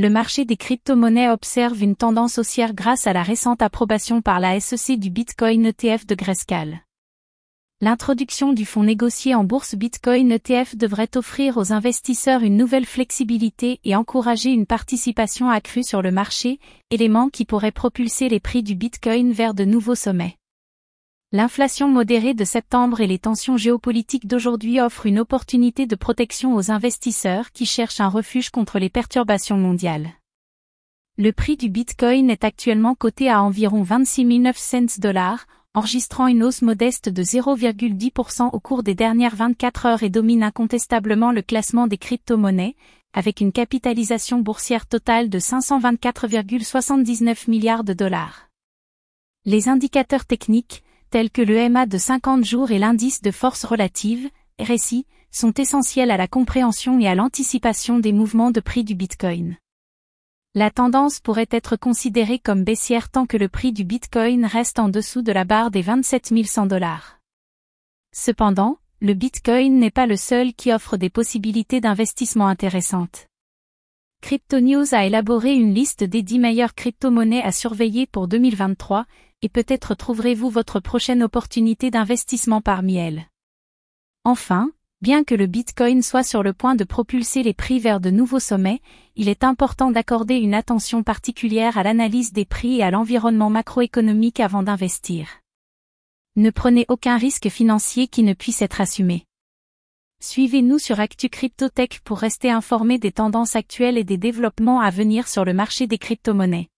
le marché des crypto-monnaies observe une tendance haussière grâce à la récente approbation par la SEC du Bitcoin ETF de Grayscale. L'introduction du fonds négocié en bourse Bitcoin ETF devrait offrir aux investisseurs une nouvelle flexibilité et encourager une participation accrue sur le marché, élément qui pourrait propulser les prix du Bitcoin vers de nouveaux sommets. L'inflation modérée de septembre et les tensions géopolitiques d'aujourd'hui offrent une opportunité de protection aux investisseurs qui cherchent un refuge contre les perturbations mondiales. Le prix du Bitcoin est actuellement coté à environ 26 900 dollars, enregistrant une hausse modeste de 0,10% au cours des dernières 24 heures et domine incontestablement le classement des crypto-monnaies, avec une capitalisation boursière totale de 524,79 milliards de dollars. Les indicateurs techniques, tels que le MA de 50 jours et l'indice de force relative, RSI, sont essentiels à la compréhension et à l'anticipation des mouvements de prix du Bitcoin. La tendance pourrait être considérée comme baissière tant que le prix du Bitcoin reste en dessous de la barre des 27 100 dollars. Cependant, le Bitcoin n'est pas le seul qui offre des possibilités d'investissement intéressantes. CryptoNews a élaboré une liste des 10 meilleures crypto-monnaies à surveiller pour 2023, et peut-être trouverez-vous votre prochaine opportunité d'investissement parmi elles. Enfin, Bien que le Bitcoin soit sur le point de propulser les prix vers de nouveaux sommets, il est important d'accorder une attention particulière à l'analyse des prix et à l'environnement macroéconomique avant d'investir. Ne prenez aucun risque financier qui ne puisse être assumé. Suivez-nous sur Actu Cryptotech pour rester informé des tendances actuelles et des développements à venir sur le marché des crypto-monnaies.